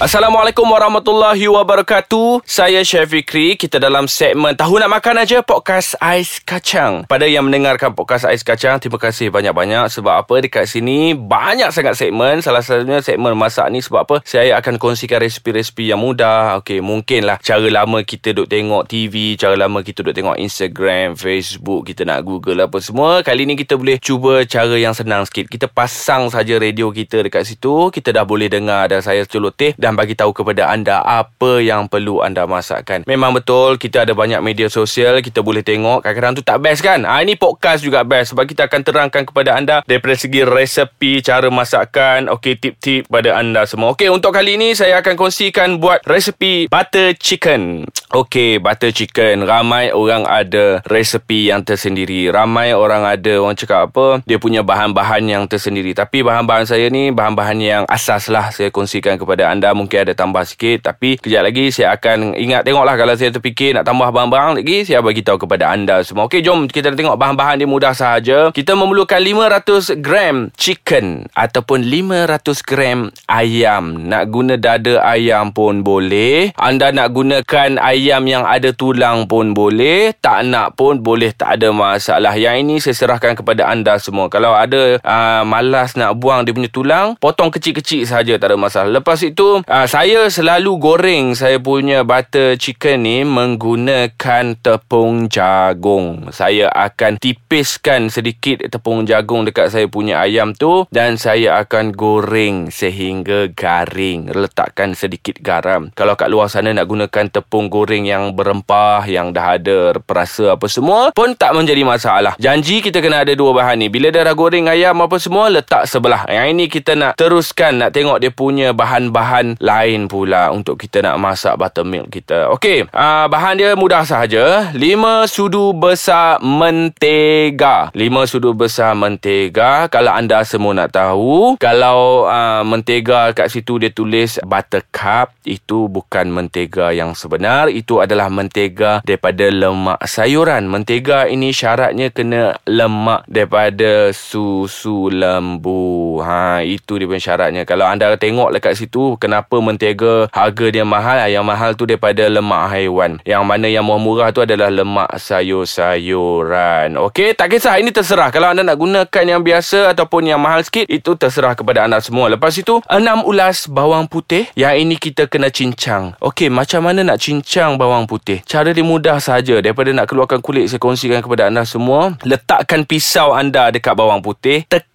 Assalamualaikum warahmatullahi wabarakatuh. Saya Chef Fikri. Kita dalam segmen Tahu Nak Makan Aja Podcast Ais Kacang. Pada yang mendengarkan podcast Ais Kacang, terima kasih banyak-banyak. Sebab apa dekat sini banyak sangat segmen. Salah satunya segmen masak ni sebab apa? Saya akan kongsikan resipi-resipi yang mudah. Okey, mungkinlah cara lama kita duk tengok TV, cara lama kita duk tengok Instagram, Facebook, kita nak Google apa semua. Kali ni kita boleh cuba cara yang senang sikit. Kita pasang saja radio kita dekat situ. Kita dah boleh dengar dan saya celoteh dan bagi tahu kepada anda apa yang perlu anda masakkan. Memang betul kita ada banyak media sosial kita boleh tengok kadang-kadang tu tak best kan. Ha, ini podcast juga best sebab kita akan terangkan kepada anda daripada segi resepi, cara masakan, okey tip-tip pada anda semua. Okey untuk kali ini saya akan kongsikan buat resepi butter chicken. Okey butter chicken ramai orang ada resepi yang tersendiri. Ramai orang ada orang cakap apa dia punya bahan-bahan yang tersendiri. Tapi bahan-bahan saya ni bahan-bahan yang asas lah saya kongsikan kepada anda mungkin ada tambah sikit tapi kejap lagi saya akan ingat tengoklah kalau saya terfikir nak tambah bahan-bahan lagi saya bagi tahu kepada anda semua. Okey jom kita tengok bahan-bahan dia mudah sahaja. Kita memerlukan 500 gram chicken ataupun 500 gram ayam. Nak guna dada ayam pun boleh. Anda nak gunakan ayam yang ada tulang pun boleh. Tak nak pun boleh tak ada masalah. Yang ini saya serahkan kepada anda semua. Kalau ada uh, malas nak buang dia punya tulang, potong kecil-kecil saja tak ada masalah. Lepas itu uh, saya selalu goreng saya punya butter chicken ni menggunakan tepung jagung. Saya akan tipiskan sedikit tepung jagung dekat saya punya ayam tu dan saya akan goreng sehingga garing. Letakkan sedikit garam. Kalau kat luar sana nak gunakan tepung goreng yang berempah yang dah ada perasa apa semua pun tak menjadi masalah. Janji kita kena ada dua bahan ni. Bila dah goreng ayam apa semua letak sebelah. Yang ini kita nak teruskan nak tengok dia punya bahan-bahan lain pula untuk kita nak masak buttermilk kita. Okey, uh, bahan dia mudah sahaja. 5 sudu besar mentega. 5 sudu besar mentega. Kalau anda semua nak tahu, kalau uh, mentega kat situ dia tulis buttercup, itu bukan mentega yang sebenar. Itu adalah mentega daripada lemak sayuran. Mentega ini syaratnya kena lemak daripada susu lembu. Ha, itu dia punya syaratnya. Kalau anda tengok dekat situ, kenapa mentega harga dia mahal? Yang mahal tu daripada lemak haiwan. Yang mana yang murah-murah tu adalah lemak sayur-sayuran. Okey tak kisah. Ini terserah. Kalau anda nak gunakan yang biasa ataupun yang mahal sikit itu terserah kepada anda semua. Lepas itu 6 ulas bawang putih. Yang ini kita kena cincang. Okey macam mana nak cincang bawang putih. Cara dia mudah saja. Daripada nak keluarkan kulit saya kongsikan kepada anda semua letakkan pisau anda dekat bawang putih tekan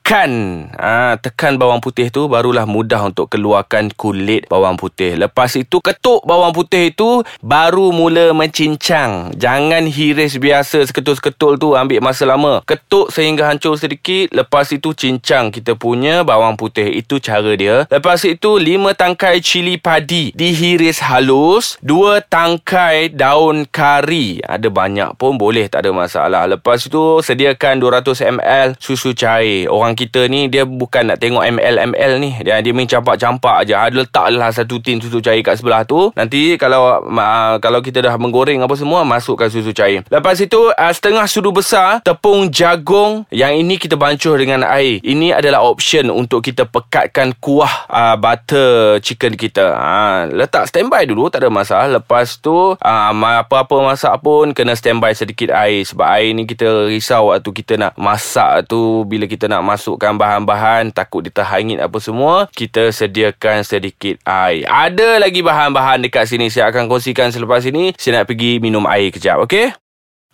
ha, tekan bawang putih tu barulah mudah untuk keluarkan kulit bawang putih. Lepas itu ketuk bawang putih itu baru mula mencincang. Jangan hiris biasa seketul-seketul tu ambil masa lama. Ketuk sehingga hancur sedikit lepas itu cincang kita punya bawang putih. Itu cara dia. Lepas itu 5 tangkai cili padi dihiris halus 2 tangkai daun kari. Ada banyak pun boleh tak ada masalah. Lepas itu sediakan 200 ml susu cair. Orang kita ni dia bukan nak tengok ML-ML ni. Dia, dia main campak-campak je. Ada letaklah satu tin susu cair kat sebelah tu. Nanti kalau uh, kalau kita dah menggoreng apa semua masukkan susu cair. Lepas itu uh, setengah sudu besar tepung jagung yang ini kita bancuh dengan air. Ini adalah option untuk kita pekatkan kuah uh, butter chicken kita. Uh, letak standby dulu tak ada masalah. Lepas tu uh, apa-apa masak pun kena standby sedikit air. Sebab air ni kita risau waktu kita nak masak tu. Bila kita nak masak masukkan bahan-bahan takut dia terhangit apa semua kita sediakan sedikit air. Ada lagi bahan-bahan dekat sini saya akan kongsikan selepas ini. Saya nak pergi minum air kejap okey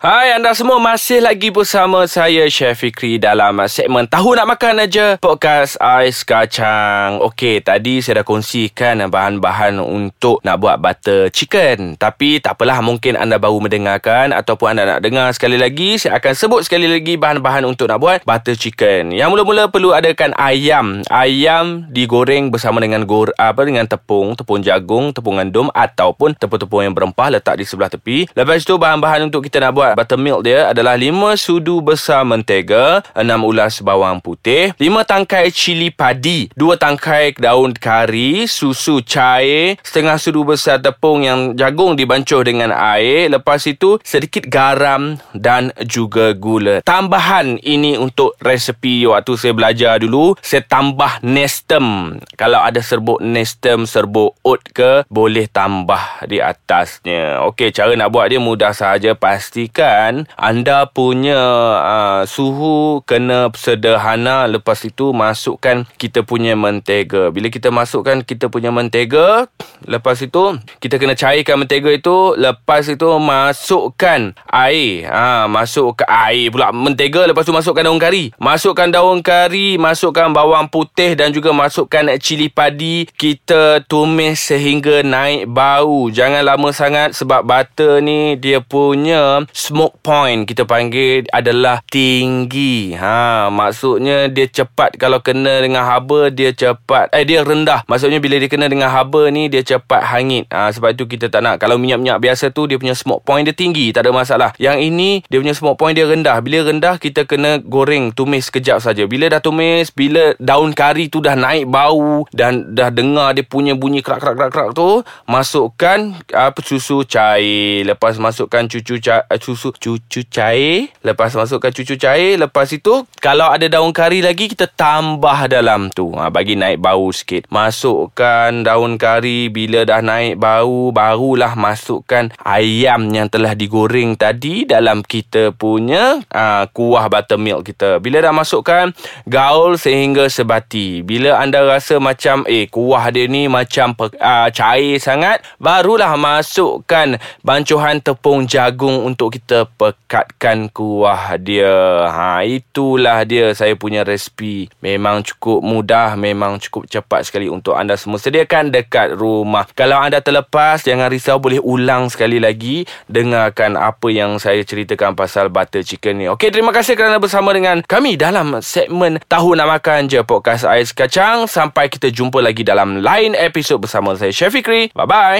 Hai anda semua masih lagi bersama saya Chef Fikri dalam segmen Tahu Nak Makan Aja Podcast Ais Kacang. Okey tadi saya dah kongsikan bahan-bahan untuk nak buat butter chicken. Tapi tak apalah mungkin anda baru mendengarkan Ataupun anda nak dengar sekali lagi Saya akan sebut sekali lagi bahan-bahan untuk nak buat butter chicken. Yang mula-mula perlu adakan ayam. Ayam digoreng bersama dengan gor apa dengan tepung Tepung jagung, tepung gandum Ataupun tepung-tepung yang berempah letak di sebelah tepi. Lepas itu bahan-bahan untuk kita nak buat buttermilk dia adalah 5 sudu besar mentega, 6 ulas bawang putih, 5 tangkai cili padi, 2 tangkai daun kari, susu cair, setengah sudu besar tepung yang jagung dibancuh dengan air. Lepas itu sedikit garam dan juga gula. Tambahan ini untuk resepi waktu saya belajar dulu, saya tambah nestem. Kalau ada serbuk nestem, serbuk oat ke, boleh tambah di atasnya. Okey, cara nak buat dia mudah saja. Pastikan anda punya uh, suhu kena sederhana. Lepas itu masukkan kita punya mentega. Bila kita masukkan kita punya mentega, lepas itu kita kena cairkan mentega itu. Lepas itu masukkan air. Ha, masuk ke air pula mentega. Lepas tu masukkan daun kari. Masukkan daun kari, masukkan bawang putih dan juga masukkan cili padi. Kita tumis sehingga naik bau. Jangan lama sangat sebab butter ni dia punya smoke point kita panggil adalah tinggi. Ha, maksudnya dia cepat kalau kena dengan haba dia cepat eh dia rendah. Maksudnya bila dia kena dengan haba ni dia cepat hangit. Ha, sebab itu kita tak nak kalau minyak-minyak biasa tu dia punya smoke point dia tinggi, tak ada masalah. Yang ini dia punya smoke point dia rendah. Bila rendah kita kena goreng tumis sekejap saja. Bila dah tumis, bila daun kari tu dah naik bau dan dah dengar dia punya bunyi kerak kerak kerak kerak tu, masukkan apa susu cair lepas masukkan cucu cair uh, susu cucu cair lepas masukkan cucu cair lepas itu kalau ada daun kari lagi kita tambah dalam tu. Ha, bagi naik bau sikit. Masukkan daun kari bila dah naik bau barulah masukkan ayam yang telah digoreng tadi dalam kita punya uh, kuah buttermilk kita. Bila dah masukkan gaul sehingga sebati. Bila anda rasa macam eh kuah dia ni macam uh, cair sangat barulah masukkan bancuhan tepung jagung untuk kita pekatkan kuah dia. Ha itulah dia saya punya resipi. Memang cukup mudah, memang cukup cepat sekali untuk anda semua sediakan dekat rumah. Kalau anda terlepas jangan risau boleh ulang sekali lagi dengarkan apa yang saya ceritakan pasal butter chicken ni. Okey, terima kasih kerana bersama dengan kami dalam segmen Tahu Nak Makan Je podcast Ais Kacang. Sampai kita jumpa lagi dalam lain episod bersama saya Chef Fikri. Bye bye.